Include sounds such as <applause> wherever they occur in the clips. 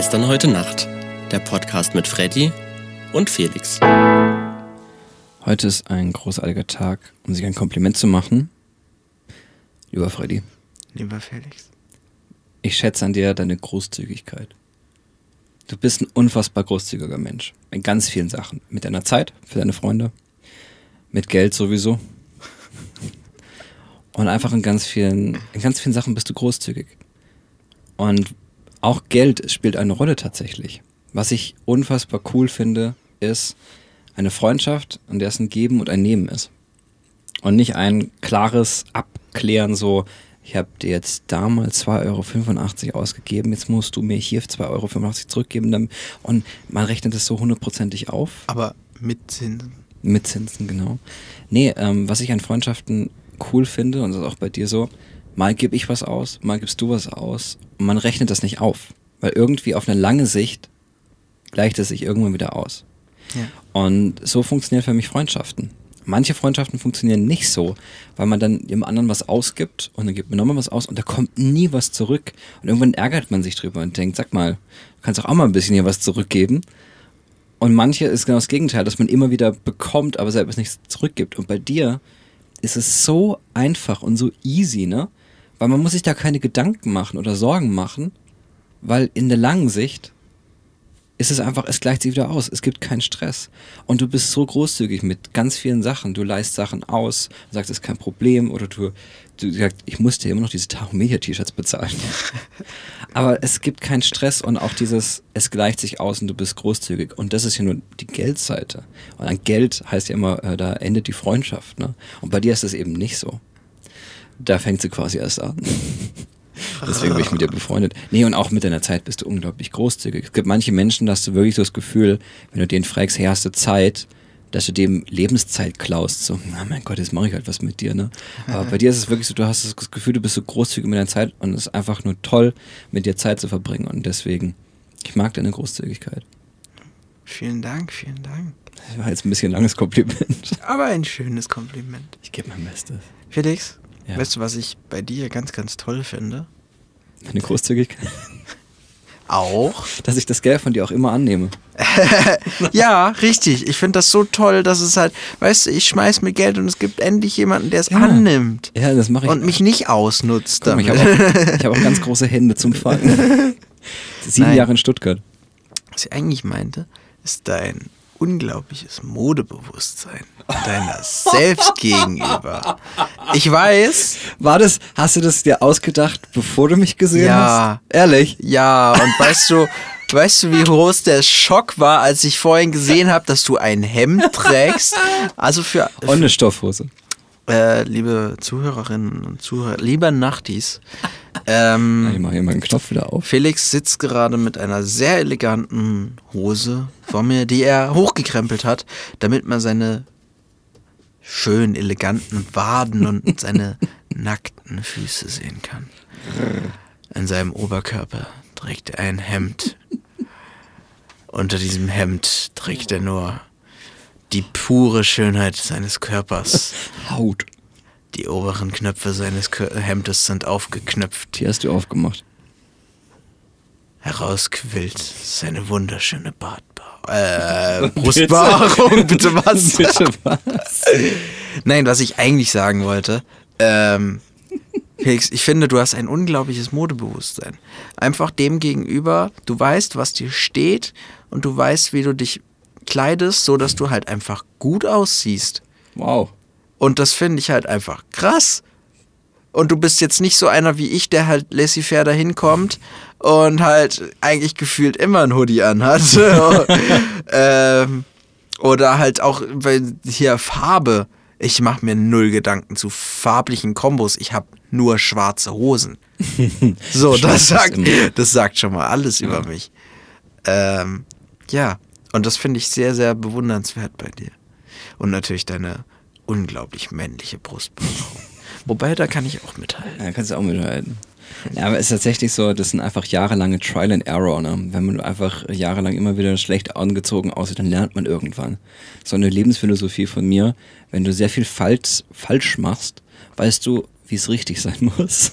Gestern, heute Nacht. Der Podcast mit Freddy und Felix. Heute ist ein großartiger Tag, um sich ein Kompliment zu machen. Lieber Freddy, Lieber Felix. ich schätze an dir deine Großzügigkeit. Du bist ein unfassbar großzügiger Mensch. In ganz vielen Sachen. Mit deiner Zeit, für deine Freunde, mit Geld sowieso. Und einfach in ganz vielen, in ganz vielen Sachen bist du großzügig. Und auch Geld spielt eine Rolle tatsächlich. Was ich unfassbar cool finde, ist eine Freundschaft, an der es ein Geben und ein Nehmen ist. Und nicht ein klares Abklären, so, ich habe dir jetzt damals 2,85 Euro ausgegeben, jetzt musst du mir hier 2,85 Euro zurückgeben. dann- Und man rechnet es so hundertprozentig auf. Aber mit Zinsen. Mit Zinsen, genau. Nee, ähm, was ich an Freundschaften cool finde, und das ist auch bei dir so, mal gebe ich was aus, mal gibst du was aus und man rechnet das nicht auf. Weil irgendwie auf eine lange Sicht gleicht es sich irgendwann wieder aus. Ja. Und so funktionieren für mich Freundschaften. Manche Freundschaften funktionieren nicht so, weil man dann dem anderen was ausgibt und dann gibt man nochmal was aus und da kommt nie was zurück. Und irgendwann ärgert man sich drüber und denkt, sag mal, du kannst doch auch mal ein bisschen hier was zurückgeben. Und manche ist genau das Gegenteil, dass man immer wieder bekommt, aber selbst nichts zurückgibt. Und bei dir ist es so einfach und so easy, ne? Weil man muss sich da keine Gedanken machen oder Sorgen machen, weil in der langen Sicht ist es einfach, es gleicht sich wieder aus. Es gibt keinen Stress. Und du bist so großzügig mit ganz vielen Sachen. Du leist Sachen aus, sagst, es ist kein Problem. Oder du, du sagst, ich muss dir immer noch diese Tachomedia-T-Shirts bezahlen. <laughs> Aber es gibt keinen Stress und auch dieses, es gleicht sich aus und du bist großzügig. Und das ist ja nur die Geldseite. Und an Geld heißt ja immer, äh, da endet die Freundschaft. Ne? Und bei dir ist es eben nicht so. Da fängt sie quasi erst an. <laughs> Deswegen bin ich mit dir befreundet. Nee, und auch mit deiner Zeit bist du unglaublich großzügig. Es gibt manche Menschen, da hast du wirklich so das Gefühl, wenn du denen fragst, hey, hast du Zeit, dass du dem Lebenszeit klaust. So, na mein Gott, jetzt mache ich halt was mit dir, ne? Aber bei <laughs> dir ist es wirklich so, du hast das Gefühl, du bist so großzügig mit deiner Zeit und es ist einfach nur toll, mit dir Zeit zu verbringen. Und deswegen, ich mag deine Großzügigkeit. Vielen Dank, vielen Dank. Das war jetzt ein bisschen langes Kompliment. Aber ein schönes Kompliment. Ich gebe mein Bestes. Felix, Ja. weißt du, was ich bei dir ganz, ganz toll finde? Deine Großzügigkeit. <laughs> Auch. Dass ich das Geld von dir auch immer annehme. <laughs> ja, richtig. Ich finde das so toll, dass es halt, weißt du, ich schmeiß mir Geld und es gibt endlich jemanden, der es Ja. annimmt. Ja, das mache ich. Und mich nicht ausnutzt Guck ich habe auch, ich hab auch ganz große Hände zum Fangen. <laughs> Sieben Nein. Jahre in Stuttgart. Was ich eigentlich meinte, ist dein unglaubliches Modebewusstsein deiner selbst gegenüber. Ich weiß, War das, hast du das dir ausgedacht, bevor du mich gesehen Ja. hast? Ehrlich? ja, und weißt du, weißt du, wie groß der Schock war, als ich vorhin gesehen habe, dass du ein Hemd trägst? Also für, Und eine Stoffhose. Äh, liebe Zuhörerinnen und Zuhörer, lieber Nachtis, <laughs> Ich ähm, mache hier meinen Knopf wieder auf. Felix sitzt gerade mit einer sehr eleganten Hose vor mir, die er hochgekrempelt hat, damit man seine schön eleganten Waden und <laughs> seine nackten Füße sehen kann. An seinem Oberkörper trägt er ein Hemd. Unter diesem Hemd trägt er nur die pure Schönheit seines Körpers. <laughs> Haut. Die oberen Knöpfe seines Hemdes sind aufgeknöpft. Die hast du aufgemacht. Herausquillt seine wunderschöne Bartba äh, <laughs> Brustbehaarung. <laughs> Bitte was? Bitte was? Nein, was ich eigentlich sagen wollte, ähm, Felix, ich finde, du hast ein unglaubliches Modebewusstsein. Einfach dem gegenüber, du weißt, was dir steht und du weißt, wie du dich kleidest, so dass du halt einfach gut aussiehst. Wow. Und das finde ich halt einfach krass. Und du bist jetzt nicht so einer wie ich, der halt laissez-faire dahin kommt und halt eigentlich gefühlt immer ein Hoodie anhat. <laughs> ähm, oder halt auch weil hier Farbe. Ich mache mir null Gedanken zu farblichen Kombos. Ich habe nur schwarze Hosen. <laughs> So, das sagt, das sagt schon mal alles über mich. Ähm, ja, und das finde ich sehr, sehr bewundernswert bei dir. Und natürlich deine unglaublich männliche Brustbehaarung. <laughs> Wobei, da kann ich auch mithalten. Ja, kannst du auch mithalten. Ja, aber es ist tatsächlich so, das sind einfach jahrelange Trial and Error. Ne? Wenn man einfach jahrelang immer wieder schlecht angezogen aussieht, dann lernt man irgendwann. So eine Lebensphilosophie von mir, wenn du sehr viel falsch, falsch machst, weißt du, wie es richtig sein <laughs> muss.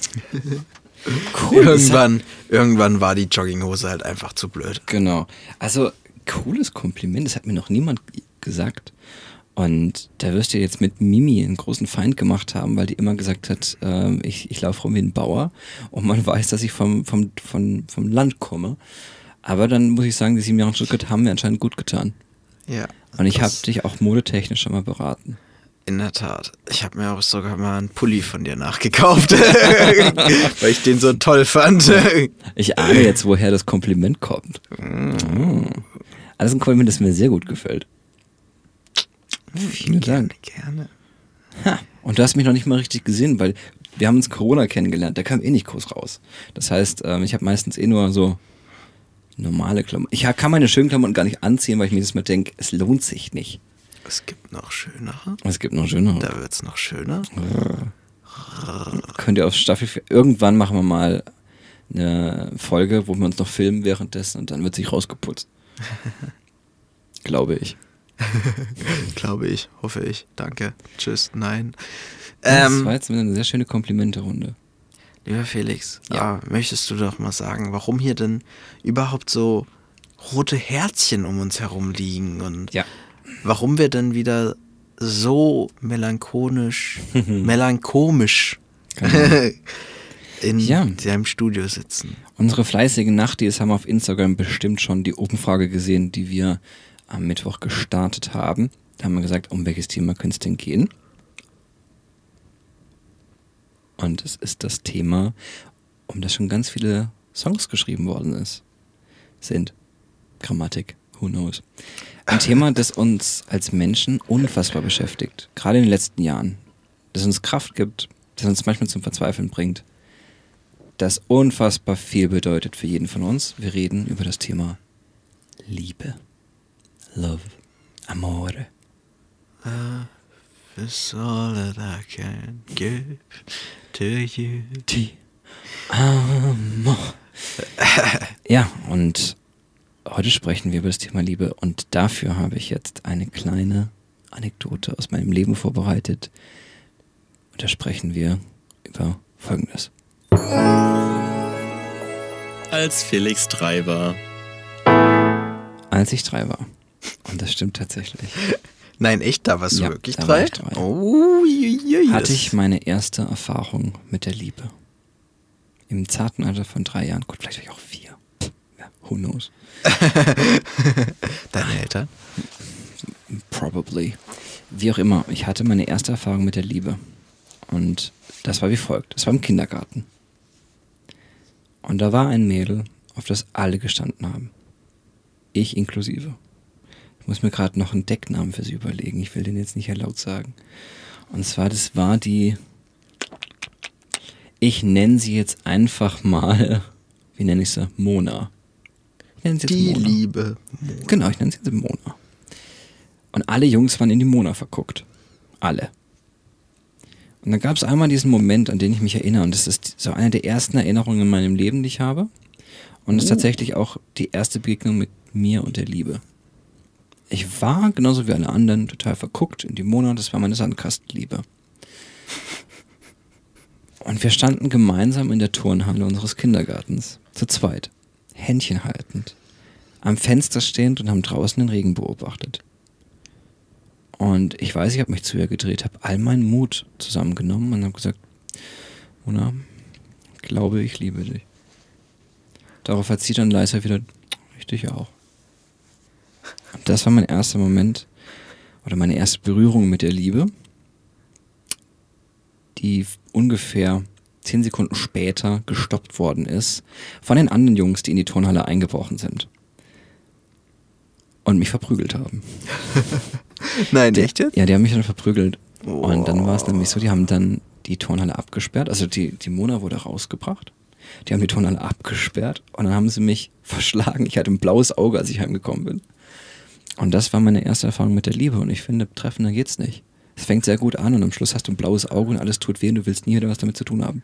Cool. irgendwann, irgendwann war die Jogginghose halt einfach zu blöd. Genau. Also, cooles Kompliment. Das hat mir noch niemand gesagt. Und da wirst du jetzt mit Mimi einen großen Feind gemacht haben, weil die immer gesagt hat, ähm, ich, ich laufe rum wie ein Bauer und man weiß, dass ich vom, vom, vom, vom Land komme. Aber dann muss ich sagen, die sieben Jahre in Stuttgart haben mir anscheinend gut getan. Ja. Und ich habe dich auch modetechnisch schon mal beraten. In der Tat. Ich habe mir auch sogar mal einen Pulli von dir nachgekauft, <laughs> weil ich den so toll fand. Ich ahne jetzt, woher das Kompliment kommt. Mm. Also ein Kompliment, das mir sehr gut gefällt. Vielen gerne, Dank. gerne. Ha. Und du hast mich noch nicht mal richtig gesehen, weil wir haben uns Corona kennengelernt. Da kam eh nicht groß raus. Das heißt, ähm, ich habe meistens eh nur so normale Klamotten. Ich kann meine schönen Klamotten gar nicht anziehen, weil ich mir das mal denke, es lohnt sich nicht. Es gibt noch schönere. Es gibt noch schönere. Da wird's noch schöner. Könnt ihr auf Staffel 4. Irgendwann machen wir mal eine Folge, wo wir uns noch filmen währenddessen und dann wird sich rausgeputzt. <laughs> Glaube ich. <laughs> Glaube ich, hoffe ich. Danke. Tschüss. Nein. das Ähm, war jetzt eine sehr schöne Komplimente-Runde. lieber Felix, Ja. ja. möchtest du doch mal sagen, warum hier denn überhaupt so rote Herzchen um uns herum liegen und Ja. warum wir dann wieder so melancholisch, <laughs> melanchomisch in Ja. seinem Studio sitzen. Unsere fleißigen Nachtis haben auf Instagram bestimmt schon die Umfrage gesehen, die wir am Mittwoch gestartet haben. Da haben wir gesagt, um welches Thema könnte es denn gehen? Und es ist das Thema, um das schon ganz viele Songs geschrieben worden ist. Sind. Grammatik, who knows. Ein Thema, <laughs> das uns als Menschen unfassbar beschäftigt. Gerade in den letzten Jahren. Das uns Kraft gibt, das uns manchmal zum Verzweifeln bringt das unfassbar viel bedeutet für jeden von uns. Wir reden über das Thema Liebe. Love. Amore. It's all that I can give to you. Ti. Amor. <laughs> Ja, und heute sprechen wir über das Thema Liebe und dafür habe ich jetzt eine kleine Anekdote aus meinem Leben vorbereitet. Und da sprechen wir über Folgendes. Als Felix drei war. Als ich drei war. Und das stimmt tatsächlich. <laughs> Nein, echt, da warst du Ja, wirklich da war drei? ich drei. Oh, je, je, je. hatte ich meine erste Erfahrung mit der Liebe. Im zarten Alter von drei Jahren. Gut, vielleicht war ich auch vier. Ja, who knows? <laughs> Deine Eltern? Probably. Wie auch immer, ich hatte meine erste Erfahrung mit der Liebe. Und das war wie folgt. Das war im Kindergarten. Und da war ein Mädel, auf das alle gestanden haben. Ich inklusive. Ich muss mir gerade noch einen Decknamen für sie überlegen. Ich will den jetzt nicht hier laut sagen. Und zwar, das war die. Ich nenne sie jetzt einfach mal. Wie nenne ich sie? Mona. Ich nenne sie jetzt Die Mona. Liebe. Genau, ich nenne sie jetzt Mona. Und alle Jungs waren in die Mona verguckt. Alle. Und dann gab es einmal diesen Moment, an den ich mich erinnere. Und das ist so eine der ersten Erinnerungen in meinem Leben, die ich habe. Und es ist tatsächlich auch die erste Begegnung mit mir und der Liebe. Ich war, genauso wie alle anderen, total verguckt in die Mona. Das war meine Sandkastenliebe. Und wir standen gemeinsam in der Turnhalle unseres Kindergartens. Zu zweit. Händchen haltend. Am Fenster stehend und haben draußen den Regen beobachtet. Und ich weiß, ich habe mich zu ihr gedreht, habe all meinen Mut zusammengenommen und habe gesagt, Mona, glaube, ich liebe dich. Darauf hat sie dann leiser wieder, ich dich auch. Und das war mein erster Moment oder meine erste Berührung mit der Liebe, die ungefähr zehn Sekunden später gestoppt worden ist von den anderen Jungs, die in die Turnhalle eingebrochen sind und mich verprügelt haben. <laughs> Nein, echt jetzt? Ja, die haben mich dann verprügelt. Und dann war es nämlich so, die haben dann die Turnhalle abgesperrt. Also die, die Mona wurde rausgebracht. Die haben die Turnhalle abgesperrt und dann haben sie mich <laughs> verschlagen. Ich hatte ein blaues Auge, als ich heimgekommen bin. Und das war meine erste Erfahrung mit der Liebe. Und ich finde, treffender geht's nicht. Es fängt sehr gut an und am Schluss hast du ein blaues Auge und alles tut weh und du willst nie wieder was damit zu tun haben.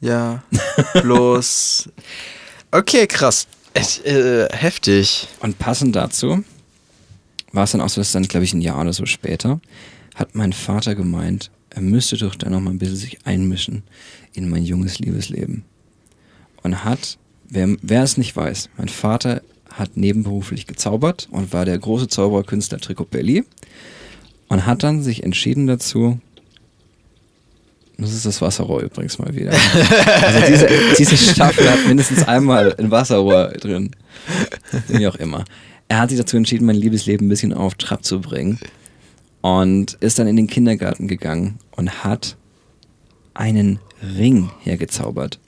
Ja, bloß. <laughs> Okay, krass. Es, äh, heftig. Und passend dazu war es dann auch so, dass dann, glaube ich, ein Jahr oder so später, hat mein Vater gemeint, er müsste doch da noch mal ein bisschen sich einmischen in mein junges Liebesleben. Und hat, wer, wer es nicht weiß, mein Vater hat nebenberuflich gezaubert und war der große Zaubererkünstler Tricobelli und hat dann sich entschieden dazu, das ist das Wasserrohr übrigens mal wieder. Also diese, <laughs> diese Staffel hat mindestens einmal ein Wasserrohr drin. Wie auch immer. Er hat sich dazu entschieden, mein Liebesleben ein bisschen auf Trab zu bringen und ist dann in den Kindergarten gegangen und hat einen Ring hergezaubert.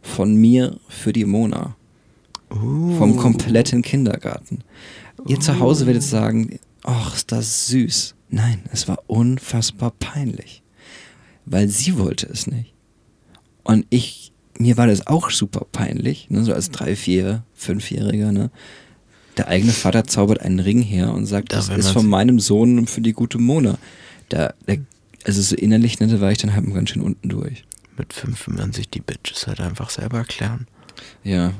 Von mir für die Mona. Vom kompletten Kindergarten. Ihr zu Hause werdet sagen, ach, ist das süß. Nein, es war unfassbar peinlich. Weil sie wollte es nicht. Und ich, mir war das auch super peinlich, ne, so als drei, vier, fünfjähriger, ne. Der eigene Vater zaubert einen Ring her und sagt, Da das ist von meinem Sohn für die gute Mona. Da, da, also so innerlich, ne, war ich dann halt mal ganz schön unten durch. Mit fünf man sich die Bitches halt einfach selber erklären. Ja.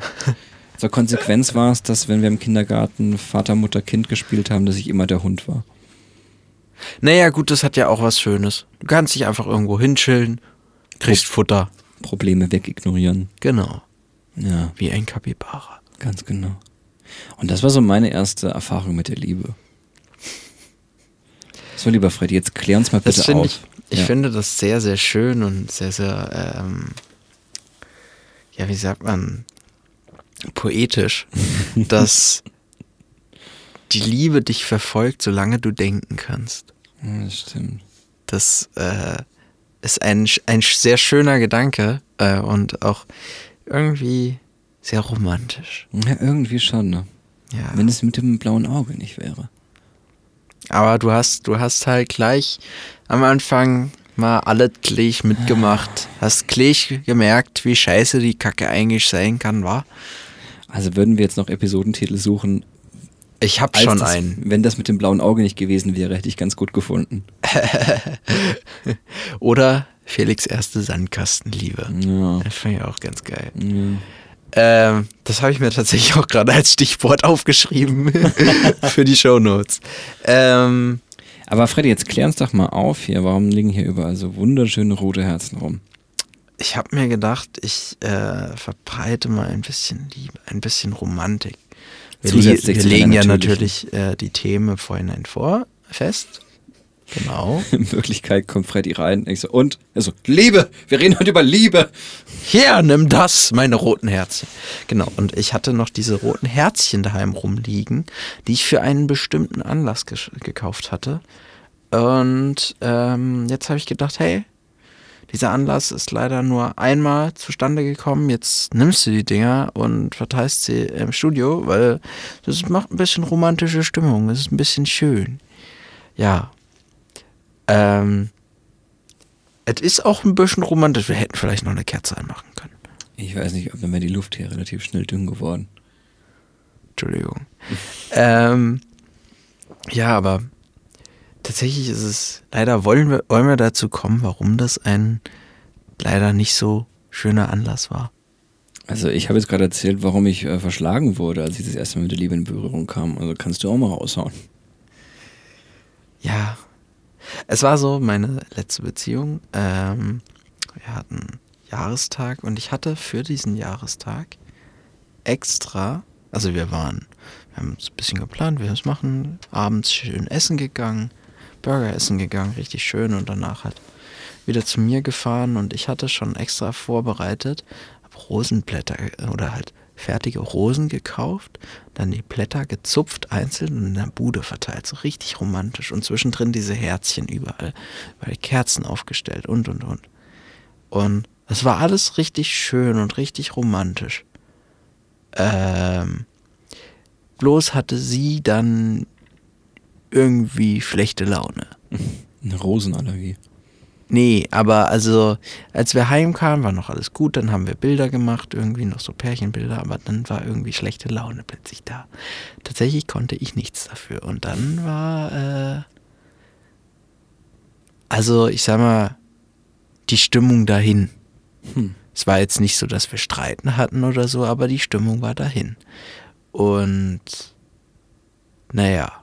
Zur Konsequenz war es, dass wenn wir im Kindergarten Vater, Mutter, Kind gespielt haben, dass ich immer der Hund war. Naja, gut, das hat ja auch was Schönes. Du kannst dich einfach irgendwo hinchillen, kriegst Futter. Probleme wegignorieren. Genau. Ja, Wie ein Kapibara. ganz genau. Und das war so meine erste Erfahrung mit der Liebe. So, lieber Freddy, jetzt klär uns mal bitte auf. ich, ich ja. finde das sehr, sehr schön und sehr, sehr, ähm, ja, wie sagt man, poetisch, <laughs> dass die Liebe dich verfolgt, solange du denken kannst. Ja, das stimmt. Das äh, ist ein, ein sehr schöner Gedanke äh, und auch irgendwie sehr romantisch. Ja, irgendwie schon, ne? Ja. Wenn es mit dem blauen Auge nicht wäre. Aber du hast, du hast halt gleich am Anfang mal alles gleich mitgemacht. Hast gleich gemerkt, wie scheiße die Kacke eigentlich sein kann, war? Also würden wir jetzt noch Episodentitel suchen. Ich hab schon das, einen. Wenn das mit dem blauen Auge nicht gewesen wäre, hätte ich ganz gut gefunden. <laughs> Oder Felix erste Sandkastenliebe. Ja. Das fand ich auch ganz geil. ja. Ähm, das habe ich mir tatsächlich auch gerade als Stichwort aufgeschrieben <laughs> für die Shownotes. Ähm, Aber Freddy, jetzt klär uns doch mal auf hier. Warum liegen hier überall so wunderschöne rote Herzen rum? ich habe mir gedacht, ich äh, verbreite mal ein bisschen Liebe, ein bisschen Romantik. Wir, wir legen ja natürlich äh, die Themen im Vorhinein vor, fest. Genau. <laughs> In Wirklichkeit kommt Freddy rein. Ich so, und? Er so, Liebe! Wir reden heute über Liebe! Hier, nimm das, meine roten Herzchen. Genau, und ich hatte noch diese roten Herzchen daheim rumliegen, die ich für einen bestimmten Anlass gekauft hatte. Und ähm, jetzt habe ich gedacht, hey, dieser Anlass ist leider nur einmal zustande gekommen. Jetzt nimmst du die Dinger und verteilst sie im Studio, weil das macht ein bisschen romantische Stimmung. Es ist ein bisschen schön. Ja. Ähm, es ist auch ein bisschen romantisch. Wir hätten vielleicht noch eine Kerze anmachen können. Ich weiß nicht, ob dann wäre die Luft hier relativ schnell dünn geworden. Entschuldigung. <laughs> ähm, ja, aber tatsächlich ist es, leider wollen wir, wollen wir dazu kommen, warum das ein leider nicht so schöner Anlass war. Also ich habe jetzt gerade erzählt, warum ich äh, verschlagen wurde, als ich das erste Mal mit der Liebe in Berührung kam. Also kannst du auch mal raushauen. Ja. Es war so meine letzte Beziehung. Ähm, wir hatten Jahrestag und ich hatte für diesen Jahrestag extra, also wir waren, wir haben es ein bisschen geplant, wir es machen, abends schön essen gegangen, Burger essen gegangen, richtig schön und danach halt wieder zu mir gefahren und ich hatte schon extra vorbereitet, hab Rosenblätter oder halt fertige Rosen gekauft, dann die Blätter gezupft einzeln und in der Bude verteilt, so richtig romantisch und zwischendrin diese Herzchen überall, weil Kerzen aufgestellt und und und. Und es war alles richtig schön und richtig romantisch. Ähm, bloß hatte sie dann irgendwie schlechte Laune. <laughs> Eine Rosenallergie. Nee, aber also, als wir heimkamen, war noch alles gut. Dann haben wir Bilder gemacht, irgendwie noch so Pärchenbilder, aber dann war irgendwie schlechte Laune plötzlich da. Tatsächlich konnte ich nichts dafür. Und dann war, äh, also ich sag mal, die Stimmung dahin. Hm. Es war jetzt nicht so, dass wir Streiten hatten oder so, aber die Stimmung war dahin. Und naja,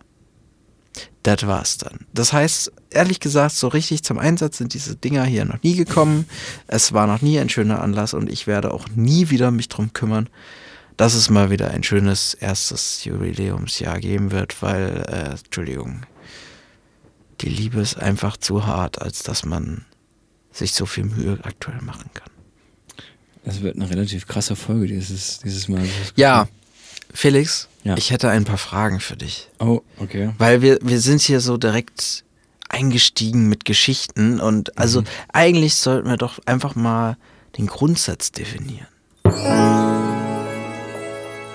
das war's dann. Das heißt, ehrlich gesagt, so richtig zum Einsatz sind diese Dinger hier noch nie gekommen. Es war noch nie ein schöner Anlass und ich werde auch nie wieder mich drum kümmern, dass es mal wieder ein schönes erstes Jubiläumsjahr geben wird, weil, äh, Entschuldigung, die Liebe ist einfach zu hart, als dass man sich so viel Mühe aktuell machen kann. Das wird eine relativ krasse Folge dieses, dieses Mal. Ja, Felix, Ja. ich hätte ein paar Fragen für dich. Oh, okay. Weil wir, wir sind hier so direkt eingestiegen mit Geschichten und also eigentlich sollten wir doch einfach mal den Grundsatz definieren.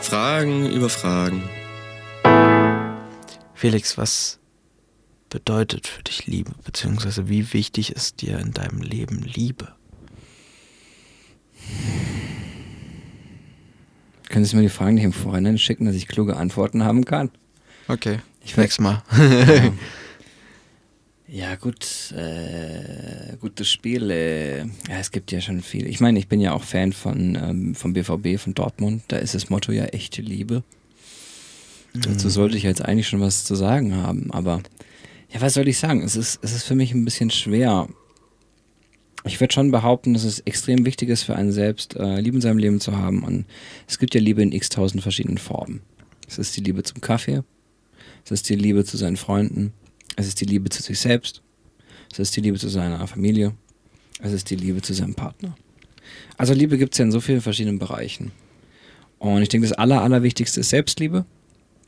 Fragen über Fragen. Felix, was bedeutet für dich Liebe? Beziehungsweise wie wichtig ist dir in deinem Leben Liebe? Können Sie mir die Fragen nicht im Vorhinein schicken, dass ich kluge Antworten haben kann? Okay, ich wäch's mal. <laughs> Ja, gut, äh, gutes Spiel. Äh, ja, es gibt ja schon viel. Ich meine, ich bin ja auch Fan von ähm, vom BVB, von Dortmund. Da ist das Motto ja echte Liebe. Dazu sollte ich jetzt eigentlich schon was zu sagen haben, aber ja, was soll ich sagen? Es ist, es ist für mich ein bisschen schwer. Ich würde schon behaupten, dass es extrem wichtig ist für einen selbst, äh, Liebe in seinem Leben zu haben. Und es gibt ja Liebe in x tausend verschiedenen Formen. Es ist die Liebe zum Kaffee, es ist die Liebe zu seinen Freunden, es ist die Liebe zu sich selbst, es ist die Liebe zu seiner Familie, es ist die Liebe zu seinem Partner. Also Liebe gibt es ja in so vielen verschiedenen Bereichen. Und ich denke, das Aller, Allerwichtigste ist Selbstliebe.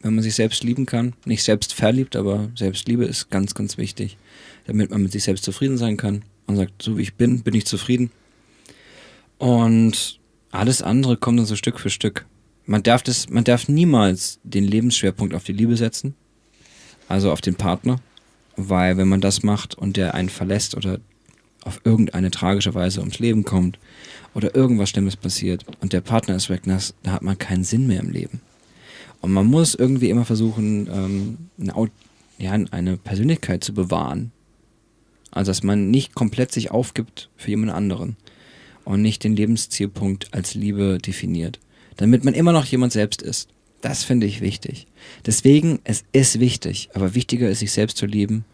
Wenn man sich selbst lieben kann. Nicht selbst verliebt, aber Selbstliebe ist ganz, ganz wichtig. Damit man mit sich selbst zufrieden sein kann. Und sagt, so wie ich bin, bin ich zufrieden. Und alles andere kommt dann so Stück für Stück. Man darf, das, man darf niemals den Lebensschwerpunkt auf die Liebe setzen. Also auf den Partner. Weil wenn man das macht und der einen verlässt oder auf irgendeine tragische Weise ums Leben kommt oder irgendwas Schlimmes passiert und der Partner ist weg, da hat man keinen Sinn mehr im Leben. Und man muss irgendwie immer versuchen, ähm, eine, ja, eine Persönlichkeit zu bewahren. Also dass man nicht komplett sich aufgibt für jemand anderen und nicht den Lebenszielpunkt als Liebe definiert. Damit man immer noch jemand selbst ist. Das finde ich wichtig. Deswegen, es ist wichtig, aber wichtiger ist, sich selbst zu lieben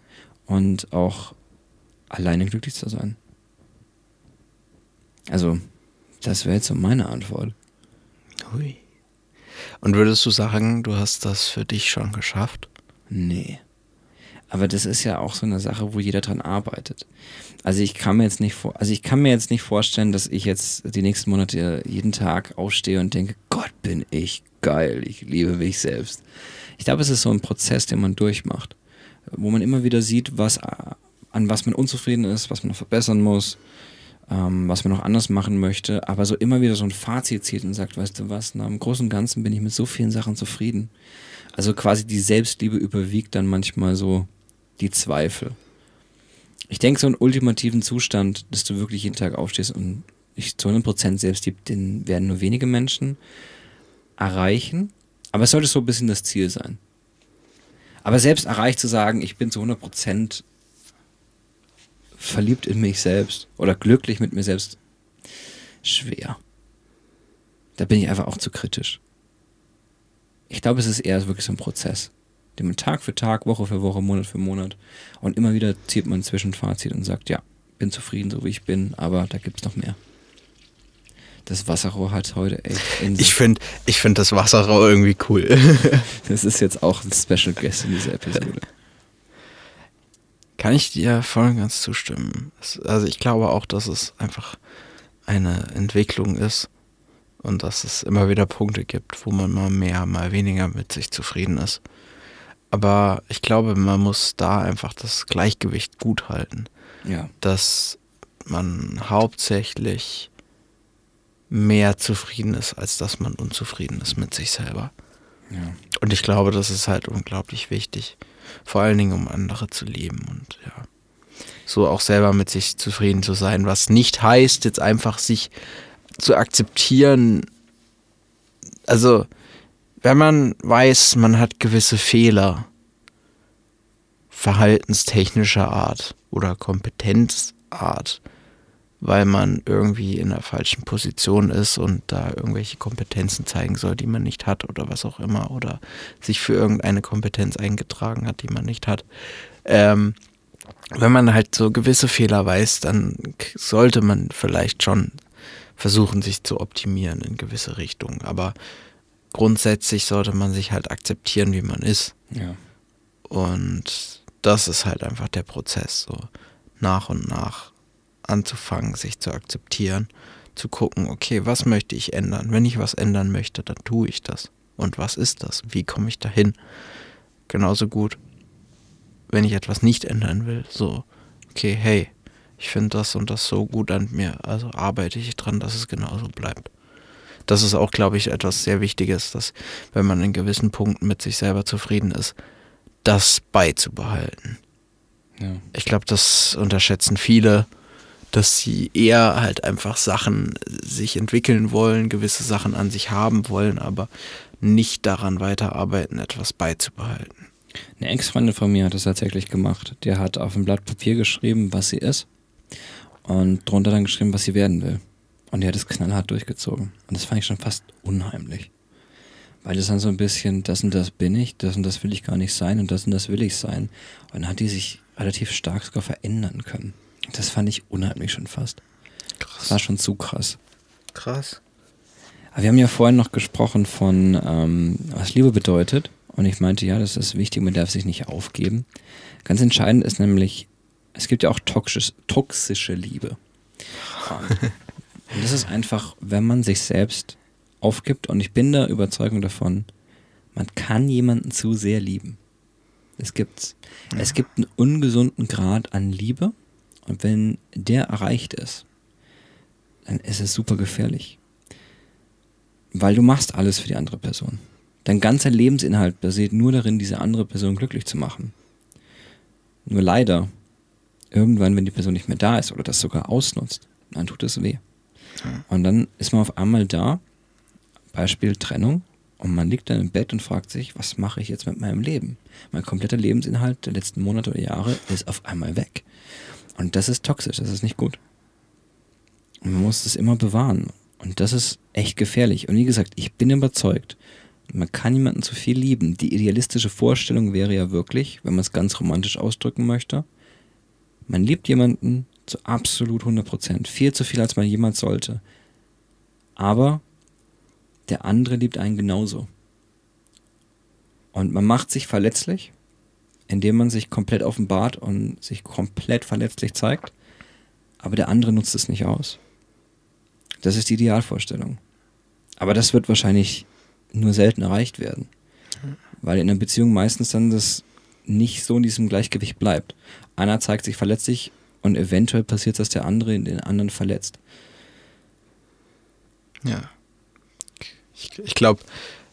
und auch alleine glücklich zu sein. Also, das wäre jetzt so meine Antwort. Hui. Und würdest du sagen, du hast das für dich schon geschafft? Nee. Aber das ist ja auch so eine Sache, wo jeder dran arbeitet. Also ich kann mir jetzt nicht vor, also ich kann mir jetzt nicht vorstellen, dass ich jetzt die nächsten Monate jeden Tag aufstehe und denke, Gott, bin ich geil, ich liebe mich selbst. Ich glaube, es ist so ein Prozess, den man durchmacht, wo man immer wieder sieht, was an was man unzufrieden ist, was man noch verbessern muss, ähm, was man noch anders machen möchte, aber so immer wieder so ein Fazit zieht und sagt, weißt du was, na, im Großen und Ganzen bin ich mit so vielen Sachen zufrieden. Also quasi die Selbstliebe überwiegt dann manchmal so die Zweifel. Ich denke, so einen ultimativen Zustand, dass du wirklich jeden Tag aufstehst und dich zu 100% selbst liebst, den werden nur wenige Menschen erreichen. Aber es sollte so ein bisschen das Ziel sein. Aber selbst erreicht zu sagen, ich bin zu 100% verliebt in mich selbst oder glücklich mit mir selbst, schwer. Da bin ich einfach auch zu kritisch. Ich glaube, es ist eher wirklich so ein Prozess, den man Tag für Tag, Woche für Woche, Monat für Monat und immer wieder zieht man ein Zwischenfazit und sagt, ja, bin zufrieden, so wie ich bin, aber da gibt's noch mehr. Das Wasserrohr hat heute echt in Ich finde ich find das Wasserrohr irgendwie cool. <laughs> Das ist jetzt auch ein Special Guest in dieser Episode. Kann ich dir voll und ganz zustimmen. Es, also ich glaube auch, dass es einfach eine Entwicklung ist und dass es immer wieder Punkte gibt, wo man mal mehr, mal weniger mit sich zufrieden ist. Aber ich glaube, man muss da einfach das Gleichgewicht gut halten, Ja. dass man hauptsächlich mehr zufrieden ist, als dass man unzufrieden ist mit sich selber. ja. Und ich glaube, das ist halt unglaublich wichtig. Vor allen Dingen, um andere zu lieben und ja. So auch selber mit sich zufrieden zu sein, was nicht heißt, jetzt einfach sich zu akzeptieren. Also, wenn man weiß, man hat gewisse Fehler, verhaltenstechnischer Art oder Kompetenzart, weil man irgendwie in der falschen Position ist und da irgendwelche Kompetenzen zeigen soll, die man nicht hat oder was auch immer oder sich für irgendeine Kompetenz eingetragen hat, die man nicht hat. Ähm, wenn man halt so gewisse Fehler weiß, dann sollte man vielleicht schon versuchen, sich zu optimieren in gewisse Richtungen. Aber grundsätzlich sollte man sich halt akzeptieren, wie man ist. Ja. Und das ist halt einfach der Prozess, so nach und nach anzufangen, sich zu akzeptieren, zu gucken, okay, was möchte ich ändern? Wenn ich was ändern möchte, dann tue ich das. Und was ist das? Wie komme ich dahin? Genauso gut, wenn ich etwas nicht ändern will, so, okay, hey, ich finde das und das so gut an mir, also arbeite ich dran, dass es genauso bleibt. Das ist auch, glaube ich, etwas sehr Wichtiges, dass wenn man in gewissen Punkten mit sich selber zufrieden ist, das beizubehalten. ja. Ich glaube, das unterschätzen viele, dass sie eher halt einfach Sachen sich entwickeln wollen, gewisse Sachen an sich haben wollen, aber nicht daran weiterarbeiten, etwas beizubehalten. Eine Ex-Freundin von mir hat das tatsächlich gemacht. Der hat auf ein Blatt Papier geschrieben, was sie ist und drunter dann geschrieben, was sie werden will. Und die hat es knallhart durchgezogen. Und das fand ich schon fast unheimlich. Weil das dann so ein bisschen, das und das bin ich, das und das will ich gar nicht sein und das und das will ich sein. Und dann hat die sich relativ stark sogar verändern können. Das fand ich unheimlich schon fast. Das war schon zu krass. Krass. Aber wir haben ja vorhin noch gesprochen von, ähm, was Liebe bedeutet. Und ich meinte, ja, das ist wichtig, man darf sich nicht aufgeben. Ganz entscheidend ist nämlich, es gibt ja auch toxisch, toxische Liebe. <laughs> Und das ist einfach, wenn man sich selbst aufgibt. Und ich bin der Überzeugung davon, man kann jemanden zu sehr lieben. Es gibt, es gibt einen ungesunden Grad an Liebe. Und wenn der erreicht ist, dann ist es super gefährlich. Weil du machst alles für die andere Person. Dein ganzer Lebensinhalt basiert nur darin, diese andere Person glücklich zu machen. Nur leider, irgendwann, wenn die Person nicht mehr da ist oder das sogar ausnutzt, dann tut es weh. Und dann ist man auf einmal da, Beispiel Trennung, und man liegt dann im Bett und fragt sich, was mache ich jetzt mit meinem Leben? Mein kompletter Lebensinhalt der letzten Monate oder Jahre ist auf einmal weg. Und das ist toxisch, das ist nicht gut. Und man muss das immer bewahren. Und das ist echt gefährlich. Und wie gesagt, ich bin überzeugt, man kann jemanden zu viel lieben. Die idealistische Vorstellung wäre ja wirklich, wenn man es ganz romantisch ausdrücken möchte, man liebt jemanden zu absolut 100 Prozent. Viel zu viel, als man jemals sollte. Aber der andere liebt einen genauso. Und man macht sich verletzlich, indem man sich komplett offenbart und sich komplett verletzlich zeigt. Aber der andere nutzt es nicht aus. Das ist die Idealvorstellung. Aber das wird wahrscheinlich nur selten erreicht werden. Weil in einer Beziehung meistens dann das nicht so in diesem Gleichgewicht bleibt. Einer zeigt sich verletzlich und eventuell passiert, dass der andere den anderen verletzt. Ja. Ich, ich glaube,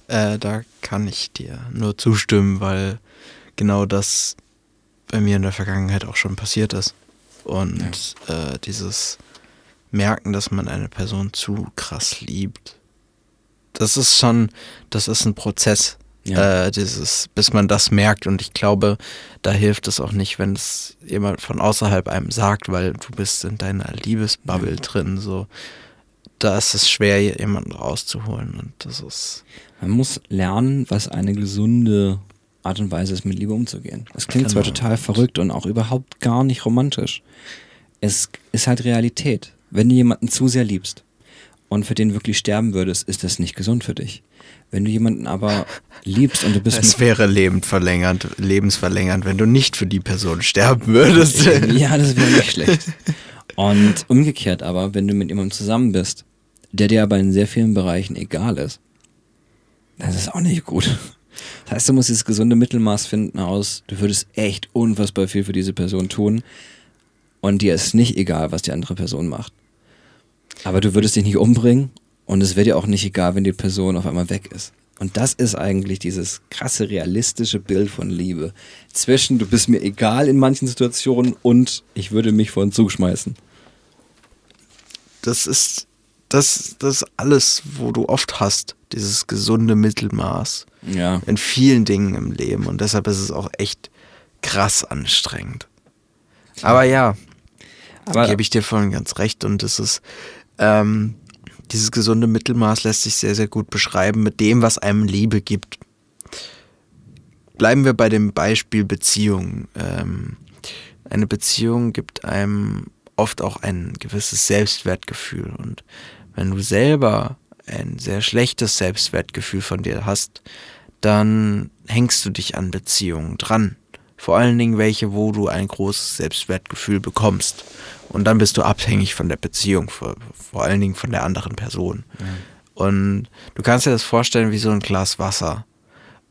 äh, da kann ich dir nur zustimmen, weil genau das bei mir in der Vergangenheit auch schon passiert ist. Und äh, dieses Merken, dass man eine Person zu krass liebt, das ist schon, das ist ein Prozess. Ja. Äh, dieses, bis man das merkt. Und ich glaube, da hilft es auch nicht, wenn es jemand von außerhalb einem sagt, weil du bist in deiner Liebesbubble drin. So, da ist es schwer, jemanden rauszuholen. Und das ist. Man muss lernen, was eine gesunde Art und Weise ist, mit Liebe umzugehen. Das klingt zwar Genau. total verrückt und auch überhaupt gar nicht romantisch. Es ist halt Realität. Wenn du jemanden zu sehr liebst und für den wirklich sterben würdest, ist das nicht gesund für dich. Wenn du jemanden aber liebst und du bist Es wäre lebensverlängernd, lebensverlängernd, wenn du nicht für die Person sterben würdest. <laughs> ja, das wäre nicht schlecht. Und umgekehrt aber, wenn du mit jemandem zusammen bist, der dir aber in sehr vielen Bereichen egal ist, das ist auch nicht gut. Das heißt, du musst dieses gesunde Mittelmaß finden aus, du würdest echt unfassbar viel für diese Person tun und dir ist nicht egal, was die andere Person macht. Aber du würdest dich nicht umbringen und es wäre dir auch nicht egal, wenn die Person auf einmal weg ist. Und das ist eigentlich dieses krasse realistische Bild von Liebe. Zwischen du bist mir egal in manchen Situationen und ich würde mich vor den Zug schmeißen. Das ist das, das alles, wo du oft hast, dieses gesunde Mittelmaß Ja. in vielen Dingen im Leben. Und deshalb ist es auch echt krass anstrengend. Aber ja, Aber gebe ich dir voll und ganz recht. Und es ist, ähm, dieses gesunde Mittelmaß lässt sich sehr, sehr gut beschreiben mit dem, was einem Liebe gibt. Bleiben wir bei dem Beispiel Beziehung. Ähm, eine Beziehung gibt einem oft auch ein gewisses Selbstwertgefühl. Und wenn du selber ein sehr schlechtes Selbstwertgefühl von dir hast, dann hängst du dich an Beziehungen dran. Vor allen Dingen welche, wo du ein großes Selbstwertgefühl bekommst. Und dann bist du abhängig von der Beziehung, vor, vor allen Dingen von der anderen Person. Ja. Und du kannst dir das vorstellen wie so ein Glas Wasser.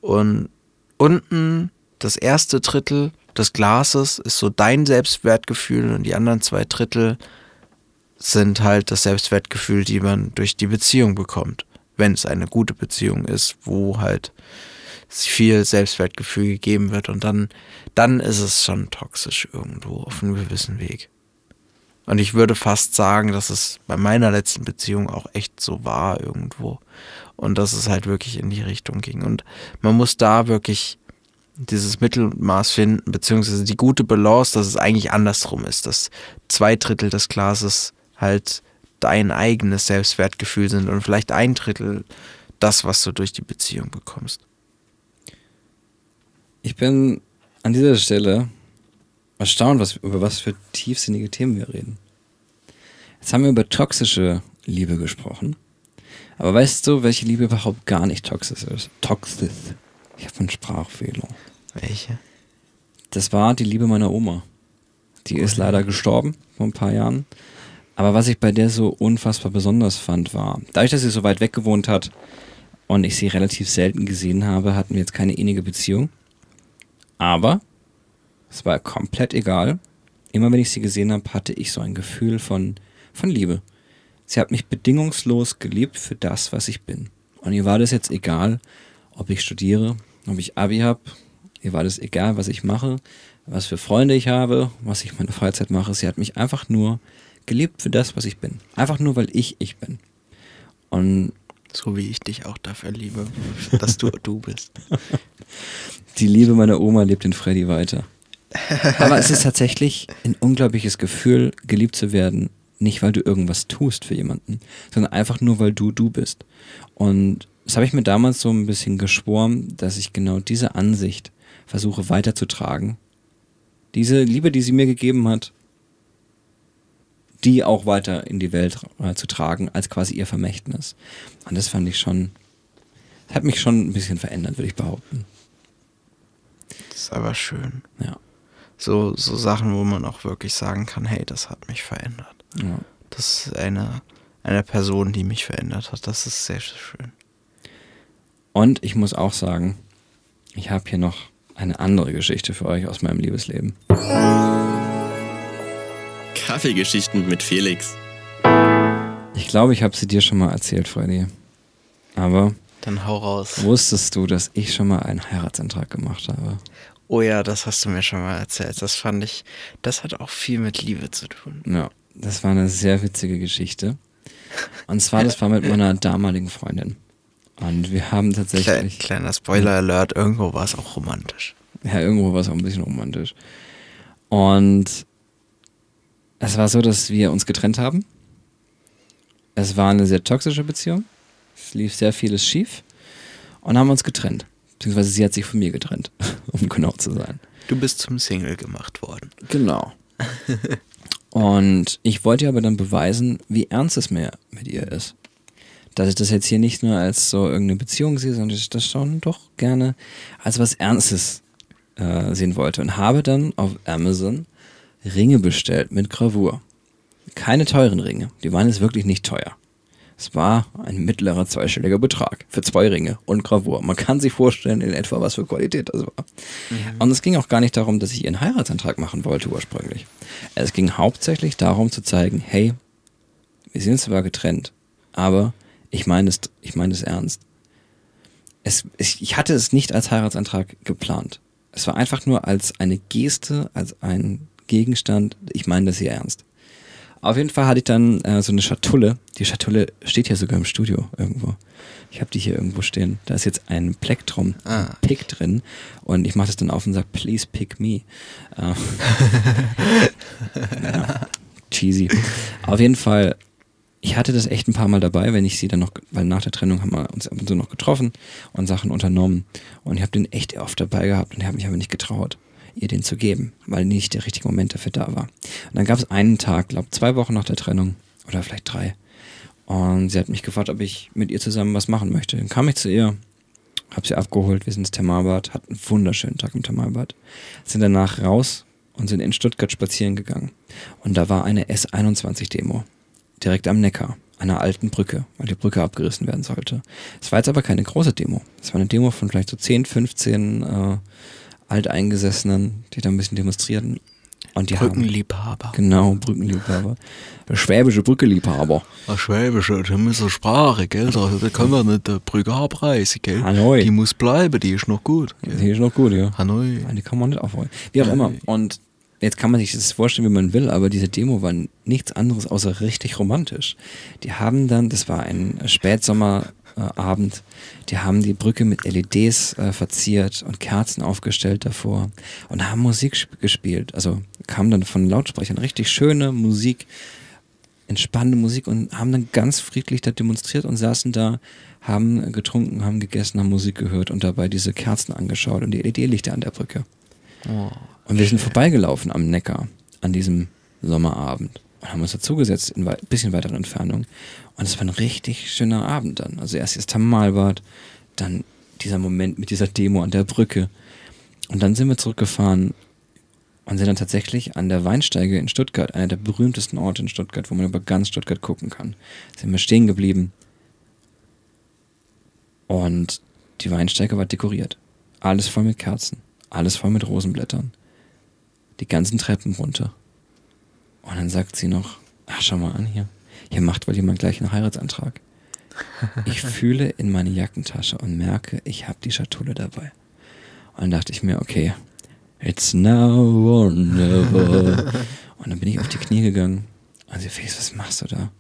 Und unten das erste Drittel des Glases ist so dein Selbstwertgefühl und die anderen zwei Drittel sind halt das Selbstwertgefühl, die man durch die Beziehung bekommt. Wenn es eine gute Beziehung ist, wo halt viel Selbstwertgefühl gegeben wird und dann, dann ist es schon toxisch irgendwo auf einem gewissen Weg. Und ich würde fast sagen, dass es bei meiner letzten Beziehung auch echt so war irgendwo. Und dass es halt wirklich in die Richtung ging. Und man muss da wirklich dieses Mittelmaß finden, beziehungsweise die gute Balance, dass es eigentlich andersrum ist, dass zwei Drittel des Glases halt dein eigenes Selbstwertgefühl sind und vielleicht ein Drittel das, was du durch die Beziehung bekommst. Ich bin an dieser Stelle erstaunt, was, über was für tiefsinnige Themen wir reden. Jetzt haben wir über toxische Liebe gesprochen. Aber weißt du, welche Liebe überhaupt gar nicht toxisch ist? Toxisch. Ich habe einen Sprachfehler. Welche? Das war die Liebe meiner Oma. Die ist leider gestorben vor ein paar Jahren. Aber was ich bei der so unfassbar besonders fand, war, dadurch, dass sie so weit weg gewohnt hat und ich sie relativ selten gesehen habe, hatten wir jetzt keine innige Beziehung. Aber es war komplett egal. Immer wenn ich sie gesehen habe, hatte ich so ein Gefühl von, von Liebe. Sie hat mich bedingungslos geliebt für das, was ich bin. Und ihr war das jetzt egal, ob ich studiere, ob ich Abi habe. Ihr war das egal, was ich mache, was für Freunde ich habe, was ich in meiner Freizeit mache. Sie hat mich einfach nur geliebt für das, was ich bin. Einfach nur, weil ich ich bin. Und So wie ich dich auch dafür liebe, dass du du bist. <laughs> die Liebe meiner Oma lebt in Freddy weiter. Aber es ist tatsächlich ein unglaubliches Gefühl, geliebt zu werden. Nicht, weil du irgendwas tust für jemanden, sondern einfach nur, weil du du bist. Und das habe ich mir damals so ein bisschen geschworen, dass ich genau diese Ansicht versuche weiterzutragen. Diese Liebe, die sie mir gegeben hat, die auch weiter in die Welt äh, zu tragen, als quasi ihr Vermächtnis. Und das fand ich schon, hat mich schon ein bisschen verändert, würde ich behaupten. Das ist aber schön. Ja. So, so Sachen, wo man auch wirklich sagen kann, hey, das hat mich verändert. ja. Das ist eine, eine Person, die mich verändert hat. Das ist sehr schön. Und ich muss auch sagen, ich habe hier noch eine andere Geschichte für euch aus meinem Liebesleben. Kaffeegeschichten mit Felix. Ich glaube, ich habe sie dir schon mal erzählt, Freddy. Aber Dann hau raus. wusstest du, dass ich schon mal einen Heiratsantrag gemacht habe? Oh ja, das hast du mir schon mal erzählt. Das fand ich, das hat auch viel mit Liebe zu tun. Ja, das war eine sehr witzige Geschichte. Und zwar, das war mit meiner damaligen Freundin. Und wir haben tatsächlich, kleiner Spoiler-Alert, irgendwo war es auch romantisch. ja, irgendwo war es auch ein bisschen romantisch. Und es war so, dass wir uns getrennt haben. Es war eine sehr toxische Beziehung. Es lief sehr vieles schief. Und haben uns getrennt. Beziehungsweise sie hat sich von mir getrennt, <laughs> um genau zu sein. Du bist zum Single gemacht worden. Genau. Und ich wollte ihr aber dann beweisen, wie ernst es mir mit ihr ist. Dass ich das jetzt hier nicht nur als so irgendeine Beziehung sehe, sondern dass ich das schon doch gerne als was Ernstes äh, sehen wollte. Und habe dann auf Amazon Ringe bestellt mit Gravur. Keine teuren Ringe. Die waren jetzt wirklich nicht teuer. Es war ein mittlerer zweistelliger Betrag für zwei Ringe und Gravur. Man kann sich vorstellen in etwa, was für Qualität das war. Und es ging auch gar nicht darum, dass ich ihren Heiratsantrag machen wollte ursprünglich. Es ging hauptsächlich darum zu zeigen, hey, wir sind zwar getrennt, aber ich meine es, ich meine es ernst. Es, ich hatte es nicht als Heiratsantrag geplant. Es war einfach nur als eine Geste, als ein Gegenstand. Ich meine das hier ernst. Auf jeden Fall hatte ich dann äh, so eine Schatulle. Die Schatulle steht hier sogar im Studio irgendwo. Ich habe die hier irgendwo stehen. Da ist jetzt ein Plektrum, Ah. ein Pick drin. Und ich mache das dann auf und sage, please pick me. Äh, <laughs> ja. cheesy. Auf jeden Fall, ich hatte das echt ein paar Mal dabei, wenn ich sie dann noch, weil nach der Trennung haben wir uns ab und zu noch getroffen und Sachen unternommen. Und ich habe den echt oft dabei gehabt und ich habe mich aber nicht getraut, ihr den zu geben, weil nicht der richtige Moment dafür da war. Und dann gab es einen Tag, glaube zwei Wochen nach der Trennung oder vielleicht drei. Und sie hat mich gefragt, ob ich mit ihr zusammen was machen möchte. Dann kam ich zu ihr, habe sie abgeholt, wir sind ins Thermalbad, hatten einen wunderschönen Tag im Thermalbad, sind danach raus und sind in Stuttgart spazieren gegangen. Und da war eine S21-Demo, direkt am Neckar, einer alten Brücke, weil die Brücke abgerissen werden sollte. Es war jetzt aber keine große Demo. Es war eine Demo von vielleicht so 10, 15 äh, Alteingesessenen, die da ein bisschen demonstrierten. Und die Brückenliebhaber. Haben, genau, Brückenliebhaber. Schwäbische Brückeliebhaber. Eine schwäbische, ist eine Sprache, gell? Da, da können wir nicht die Brücke abreißen, gell? Hanoi. Die muss bleiben, die ist noch gut. Gell? Die ist noch gut, ja. Hanoi. Die kann man nicht aufholen. Wie auch immer. Und jetzt kann man sich das vorstellen, wie man will, aber diese Demo war nichts anderes außer richtig romantisch. Die haben dann, das war ein Spätsommerabend, die haben die Brücke mit LEDs äh, verziert und Kerzen aufgestellt davor und haben Musik gespielt. Also kam dann von Lautsprechern richtig schöne Musik, entspannende Musik und haben dann ganz friedlich da demonstriert und saßen da, haben getrunken, haben gegessen, haben Musik gehört und dabei diese Kerzen angeschaut und die LED-Lichter an der Brücke. Oh, und wir sind vorbeigelaufen am Neckar an diesem Sommerabend und haben uns dazugesetzt in ein bisschen weiterer Entfernung. Und es war ein richtig schöner Abend dann. Also erst das Thermalbad, dann dieser Moment mit dieser Demo an der Brücke. Und dann sind wir zurückgefahren und sind dann tatsächlich an der Weinsteige in Stuttgart, einer der berühmtesten Orte in Stuttgart, wo man über ganz Stuttgart gucken kann. Sind wir stehen geblieben. Und die Weinsteige war dekoriert. Alles voll mit Kerzen. Alles voll mit Rosenblättern. Die ganzen Treppen runter. Und dann sagt sie noch, ach, schau mal an hier. Hier macht wohl jemand gleich einen Heiratsantrag. <laughs> Ich fühle in meine Jackentasche und merke, ich habe die Schatulle dabei. Und dann dachte ich mir, okay, it's now or never. <laughs> Und dann bin ich auf die Knie gegangen. Und sie, Face, was machst du da?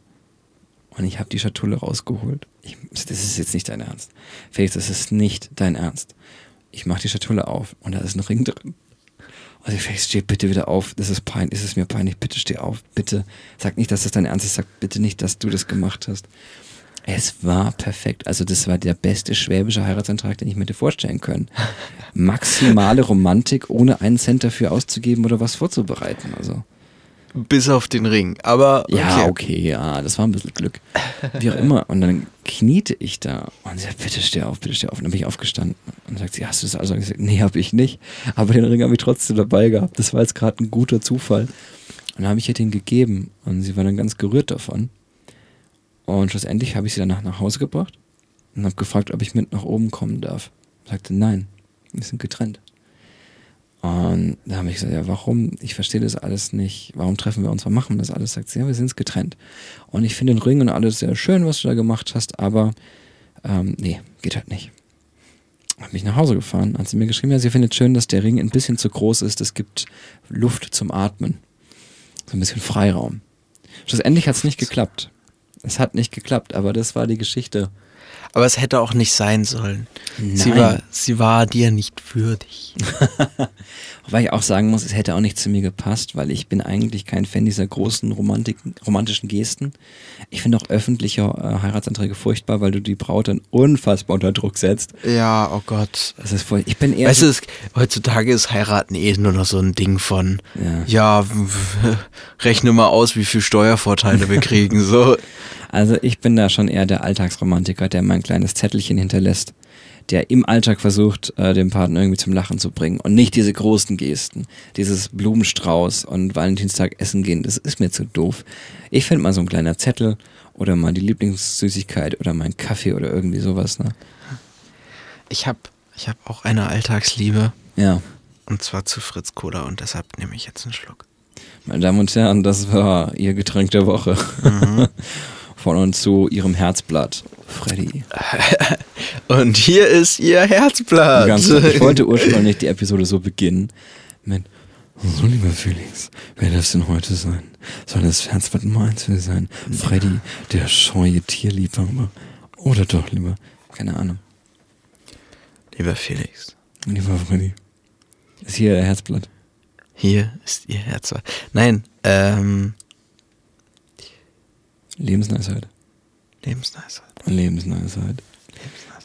Und ich habe die Schatulle rausgeholt. Ich, das ist jetzt nicht dein Ernst. Felix, das ist nicht dein Ernst. Ich mache die Schatulle auf und da ist ein Ring drin. Und ich steh bitte wieder auf. Das ist peinlich, ist es mir peinlich. Bitte steh auf. Bitte. Sag nicht, dass das dein Ernst ist. Sag bitte nicht, dass du das gemacht hast. Es war perfekt. Also das war der beste schwäbische Heiratsantrag, den ich mir hätte vorstellen können. <laughs> Maximale Romantik, ohne einen Cent dafür auszugeben oder was vorzubereiten. Also. Bis auf den Ring. Aber okay. Ja, okay, ja, das war ein bisschen Glück. Wie auch immer. Und dann kniete ich da und sie sagt, bitte steh auf, bitte steh auf. Und dann bin ich aufgestanden. Und sagt sie, hast du das also gesagt? Nee, habe ich nicht. Aber den Ring habe ich trotzdem dabei gehabt. Das war jetzt gerade ein guter Zufall. Und dann habe ich ihr den gegeben und sie war dann ganz gerührt davon. Und schlussendlich habe ich sie danach nach Hause gebracht und habe gefragt, ob ich mit nach oben kommen darf. Sagte, nein, wir sind getrennt. Und da habe ich gesagt, ja, warum? Ich verstehe das alles nicht. Warum treffen wir uns? Warum machen wir das alles? Sagt sie, ja, wir sind getrennt. Und ich finde den Ring und alles sehr schön, was du da gemacht hast, aber ähm, nee, geht halt nicht. Habe mich nach Hause gefahren, hat sie mir geschrieben, ja, sie findet schön, dass der Ring ein bisschen zu groß ist. Es gibt Luft zum Atmen. So ein bisschen Freiraum. Schlussendlich hat es nicht geklappt. Es hat nicht geklappt, aber das war die Geschichte. Aber es hätte auch nicht sein sollen. Nein. Sie war, sie war dir nicht würdig. <laughs> Wobei ich auch sagen muss, es hätte auch nicht zu mir gepasst, weil ich bin eigentlich kein Fan dieser großen Romantik, romantischen Gesten. Ich finde auch öffentliche äh, Heiratsanträge furchtbar, weil du die Braut dann unfassbar unter Druck setzt. Ja, oh Gott. Das ist voll, ich bin eher Weißt so, du, es, heutzutage ist heiraten eh nur noch so ein Ding von, Ja. ja, rechne mal aus, wie viel Steuervorteile wir kriegen. So. <laughs> Also ich bin da schon eher der Alltagsromantiker, der mein kleines Zettelchen hinterlässt, der im Alltag versucht, äh, den Partner irgendwie zum Lachen zu bringen und nicht diese großen Gesten, dieses Blumenstrauß und Valentinstag essen gehen, das ist mir zu doof. Ich finde mal so ein kleiner Zettel oder mal die Lieblingssüßigkeit oder mein Kaffee oder irgendwie sowas, ne? Ich habe ich hab auch eine Alltagsliebe. Ja. Und zwar zu Fritz Cola und deshalb nehme ich jetzt einen Schluck. Meine Damen und Herren, das war Ihr Getränk der Woche. <laughs> Von uns zu Ihrem Herzblatt, Freddy. <laughs> Und hier ist ihr Herzblatt. Ganz, ich wollte ursprünglich die Episode so beginnen mit So, lieber Felix, wer darf es denn heute sein? Soll das Herzblatt Nummer 1 für sein? Freddy, der scheue Tierliebhaber? Oder doch lieber, keine Ahnung, Lieber Felix, lieber Freddy. Ist hier Ihr Herzblatt. hier ist ihr Herzblatt. Nein, ähm, Lebensweisheit. Lebensweisheit. Lebensweisheit.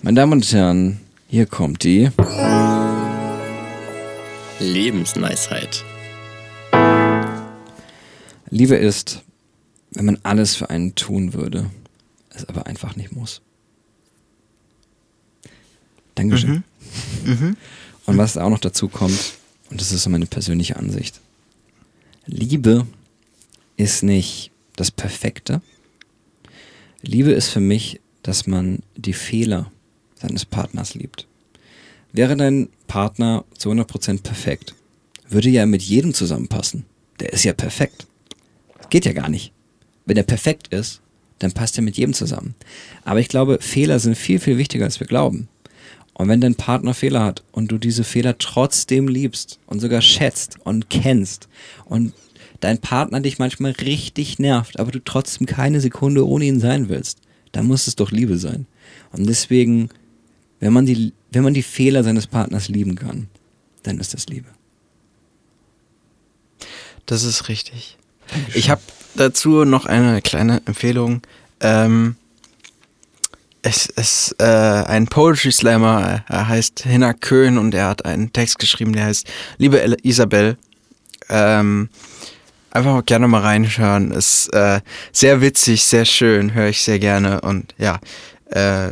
Meine Damen und Herren, hier kommt die. Lebensweisheit. Liebe ist, wenn man alles für einen tun würde, es aber einfach nicht muss. Dankeschön. Und was auch noch dazu kommt, und das ist so meine persönliche Ansicht, Liebe ist nicht das Perfekte. Liebe ist für mich, dass man die Fehler seines Partners liebt. Wäre dein Partner zu 100% perfekt, würde ja mit jedem zusammenpassen. Der ist ja perfekt. Geht ja gar nicht. Wenn er perfekt ist, dann passt er mit jedem zusammen. Aber ich glaube, Fehler sind viel, viel wichtiger, als wir glauben. Und wenn dein Partner Fehler hat und du diese Fehler trotzdem liebst und sogar schätzt und kennst und dein Partner dich manchmal richtig nervt, aber du trotzdem keine Sekunde ohne ihn sein willst, dann muss es doch Liebe sein. Und deswegen, wenn man die, wenn man die Fehler seines Partners lieben kann, dann ist das Liebe. Das ist richtig. Ich habe dazu noch eine kleine Empfehlung. Ähm, es ist äh, ein Poetry Slammer, er heißt Hinak Köhn und er hat einen Text geschrieben, der heißt Liebe El- Isabel. Ähm, einfach gerne mal reinschauen. Ist äh, sehr witzig, sehr schön, höre ich sehr gerne. Und ja, äh,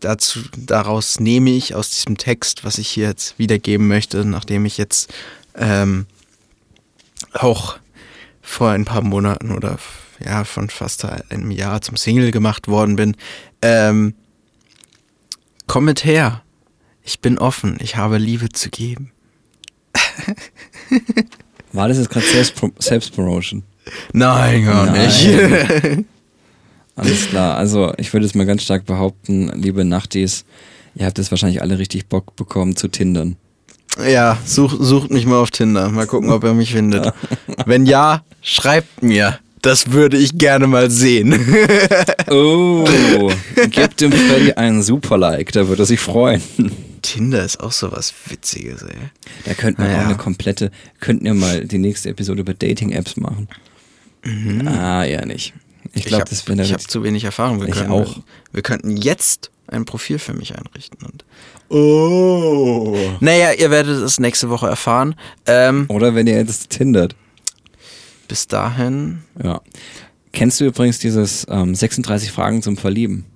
dazu, daraus nehme ich aus diesem Text, was ich hier jetzt wiedergeben möchte, nachdem ich jetzt ähm, auch vor ein paar Monaten oder ja, von fast einem Jahr zum Single gemacht worden bin. Ähm, komm mit her. Ich bin offen. Ich habe Liebe zu geben. <laughs> War das jetzt gerade Selbstpro Selbstpromotion? Nein, gar Nein. nicht. <laughs> Alles klar. Also ich würde jetzt mal ganz stark behaupten, liebe Nachtis, ihr habt jetzt wahrscheinlich alle richtig Bock bekommen zu Tindern. ja, such, sucht mich mal auf Tinder. Mal gucken, ob er mich findet. <laughs> Wenn ja, schreibt mir. Das würde ich gerne mal sehen. <laughs> Oh, gebt dem Freddy einen Super-Like, da würde er sich freuen. Tinder ist auch sowas Witziges, ey. Da könnten wir Naja. auch eine komplette, könnten wir mal die nächste Episode über Dating-Apps machen. Ah, ja nicht. Ich glaube, das wäre Ich habe zu wenig Erfahrung. Wir Ich können, auch. Wir könnten jetzt ein Profil für mich einrichten. Und Oh. naja, ihr werdet es nächste Woche erfahren. Ähm, Oder wenn ihr jetzt tindert. Bis dahin. Ja. Kennst du übrigens dieses ähm, 36 Fragen zum Verlieben?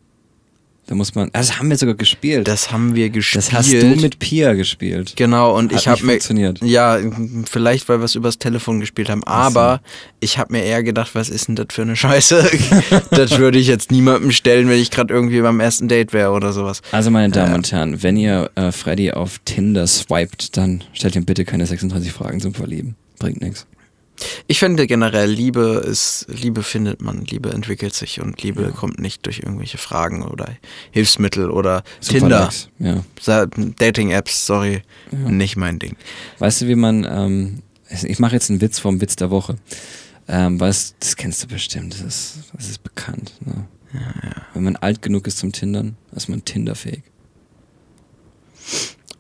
Da muss man, das haben wir sogar gespielt. Das haben wir gespielt. Das hast du mit Pia gespielt. Genau, und Hat ich habe nicht mir. funktioniert. Ja, vielleicht, weil wir es übers Telefon gespielt haben. Aber ich habe mir eher gedacht, was ist denn das für eine Scheiße? <laughs> das würde ich jetzt niemandem stellen, wenn ich gerade irgendwie beim ersten Date wäre oder sowas. Also meine Damen und Herren, wenn ihr äh, Freddy auf Tinder swiped, dann stellt ihm bitte keine 36 Fragen zum Verlieben. Bringt nichts. Ich finde generell, Liebe ist, Liebe findet man, Liebe entwickelt sich und Liebe kommt nicht durch irgendwelche Fragen oder Hilfsmittel oder Tinder. Ja. Dating-Apps, sorry, nicht mein Ding. Weißt du, wie man, ähm, ich mache jetzt einen Witz vom Witz der Woche. Ähm, weißt, das kennst du bestimmt, das ist, das ist bekannt. Ne? Wenn man alt genug ist zum Tindern, ist man Tinderfähig.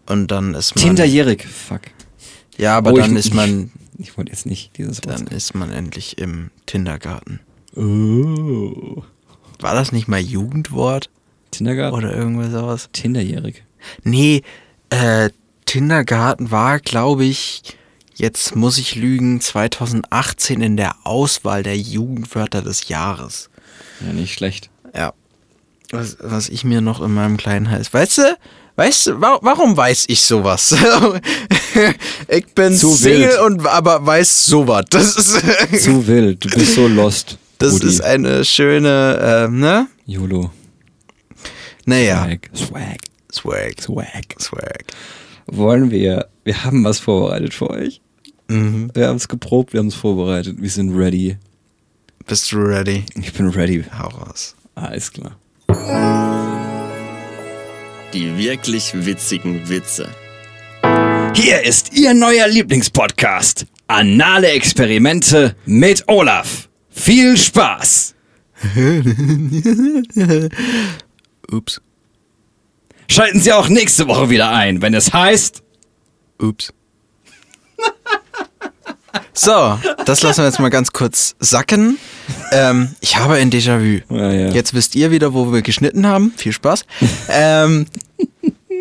Und dann ist man. Tinderjährig, fuck. Ja, aber Oh, dann ich- ist man, Ich wollte jetzt nicht dieses Wort. dann ist man endlich im Kindergarten. Oh. War das nicht mal Jugendwort Tindergarten? oder irgendwas sowas? Tinderjährig. Nee, äh, Kindergarten war, glaube ich, jetzt muss ich lügen, 2018 in der Auswahl der Jugendwörter des Jahres. Ja, nicht schlecht. Ja. Was, was ich mir noch in meinem kleinen Hals. Weißt du? Weißt du, wa warum weiß ich sowas? <laughs> ich bin Zu Single wild. und aber weiß sowas. Das ist, <laughs> Zu wild, du bist so lost. das Rudi. ist eine schöne, äh, ne? YOLO. Naja. Swag. Swag. Swag. Swag. Swag. Wollen wir, wir haben was vorbereitet für euch. Mhm. Wir haben es geprobt, wir haben es vorbereitet. Wir sind ready. Bist du ready? Ich bin ready. Hau raus. Alles klar. Die wirklich witzigen Witze. Hier ist Ihr neuer Lieblingspodcast. Anale Experimente mit Olaf. Viel Spaß. <laughs> Ups. Schalten Sie auch nächste Woche wieder ein, wenn es heißt. Ups. <laughs> So, das lassen wir jetzt mal ganz kurz sacken. Ähm, ich habe ein Déjà-vu. Ja, ja. Jetzt wisst ihr wieder, wo wir geschnitten haben. Viel Spaß. ähm,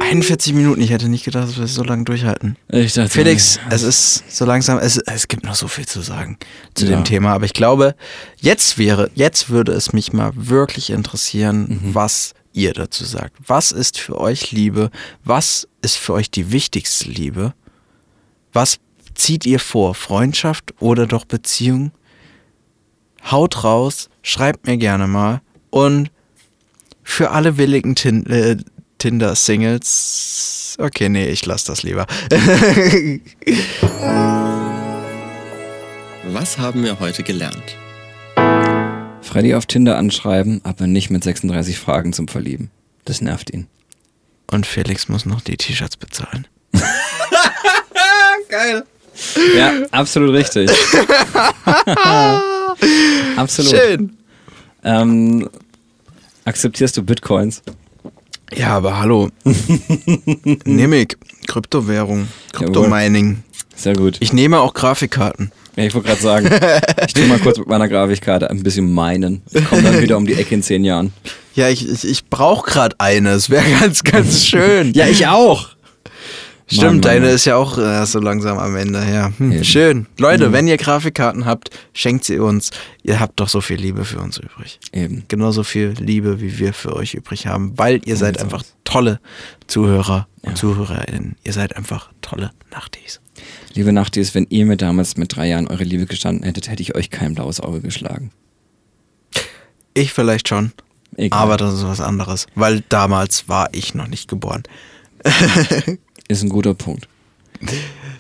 41 Minuten. Ich hätte nicht gedacht, dass wir es so lange durchhalten. Ich dachte, Felix, es ist so langsam, es, es gibt noch so viel zu sagen zu Ja. dem Thema, aber ich glaube, jetzt wäre, jetzt würde es mich mal wirklich interessieren, Mhm. was ihr dazu sagt. Was ist für euch Liebe? Was ist für euch die wichtigste Liebe? Was zieht ihr vor? Freundschaft oder doch Beziehung? Haut raus, schreibt mir gerne mal und für alle willigen Tin äh, Tinder-Singles. Okay, nee, ich lasse das lieber. <laughs> Was haben wir heute gelernt? Freddy auf Tinder anschreiben, aber nicht mit 36 Fragen zum Verlieben. Das nervt ihn. Und Felix muss noch die T-Shirts bezahlen. <laughs> Geil. Ja, absolut richtig. <laughs> absolut. Schön. Ähm, akzeptierst du Bitcoins? Ja, aber hallo. <laughs> Nehme Kryptowährung, Kryptomining. Sehr gut. Ich nehme auch Grafikkarten. Ja, ich wollte gerade sagen, ich tu mal kurz mit meiner Grafikkarte ein bisschen meinen. Ich komme dann wieder um die Ecke in zehn Jahren. Ja, ich, ich, ich brauche gerade eine. Es wäre <laughs> ganz, ganz schön. Ja, ich auch. Stimmt, Mann, deine ist ja auch äh, so langsam am Ende. Ja, hm, schön. Leute, wenn ihr Grafikkarten habt, schenkt sie uns. Ihr habt doch so viel Liebe für uns übrig. Eben. Genauso viel Liebe, wie wir für euch übrig haben, weil ihr seid so einfach ist. tolle Zuhörer und Ja. Zuhörerinnen. Ihr seid einfach tolle Nachtis. Liebe Nachtis, wenn ihr mir damals mit drei Jahren eure Liebe gestanden hättet, hätte ich euch kein blaues Auge geschlagen. Ich vielleicht schon, Egal. aber das ist was anderes, weil damals war ich noch nicht geboren. <laughs> Ist ein guter Punkt.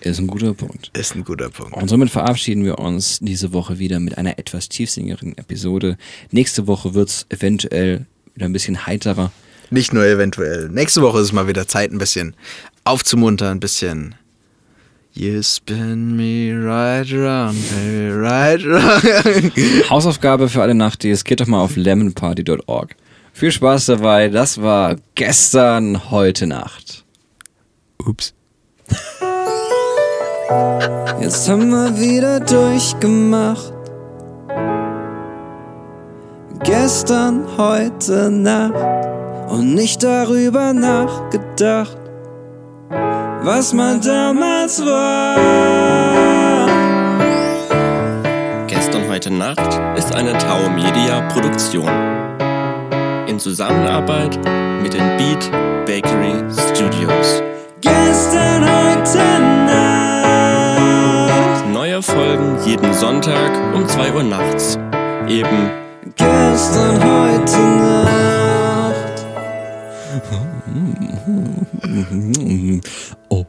Ist ein guter Punkt. Ist ein guter Punkt. Und somit verabschieden wir uns diese Woche wieder mit einer etwas tiefsinnigeren Episode. Nächste Woche wird es eventuell wieder ein bisschen heiterer. Nicht nur eventuell. Nächste Woche ist mal wieder Zeit, ein bisschen aufzumuntern, ein bisschen. You spin me right around, baby, right around. <laughs> Hausaufgabe für alle Nachtis, geht doch mal auf lemonparty.org. Viel Spaß dabei, das war gestern, heute Nacht. Ups. <laughs> Jetzt haben wir wieder durchgemacht. Gestern, heute Nacht und nicht darüber nachgedacht, was man damals war. Gestern heute Nacht ist eine Tau Media Produktion. In Zusammenarbeit mit den Beat Bakery Studios. Gestern, heute Nacht. Neue Folgen jeden Sonntag um 2 Uhr nachts. Eben Gestern, heute Nacht. <laughs> Oh.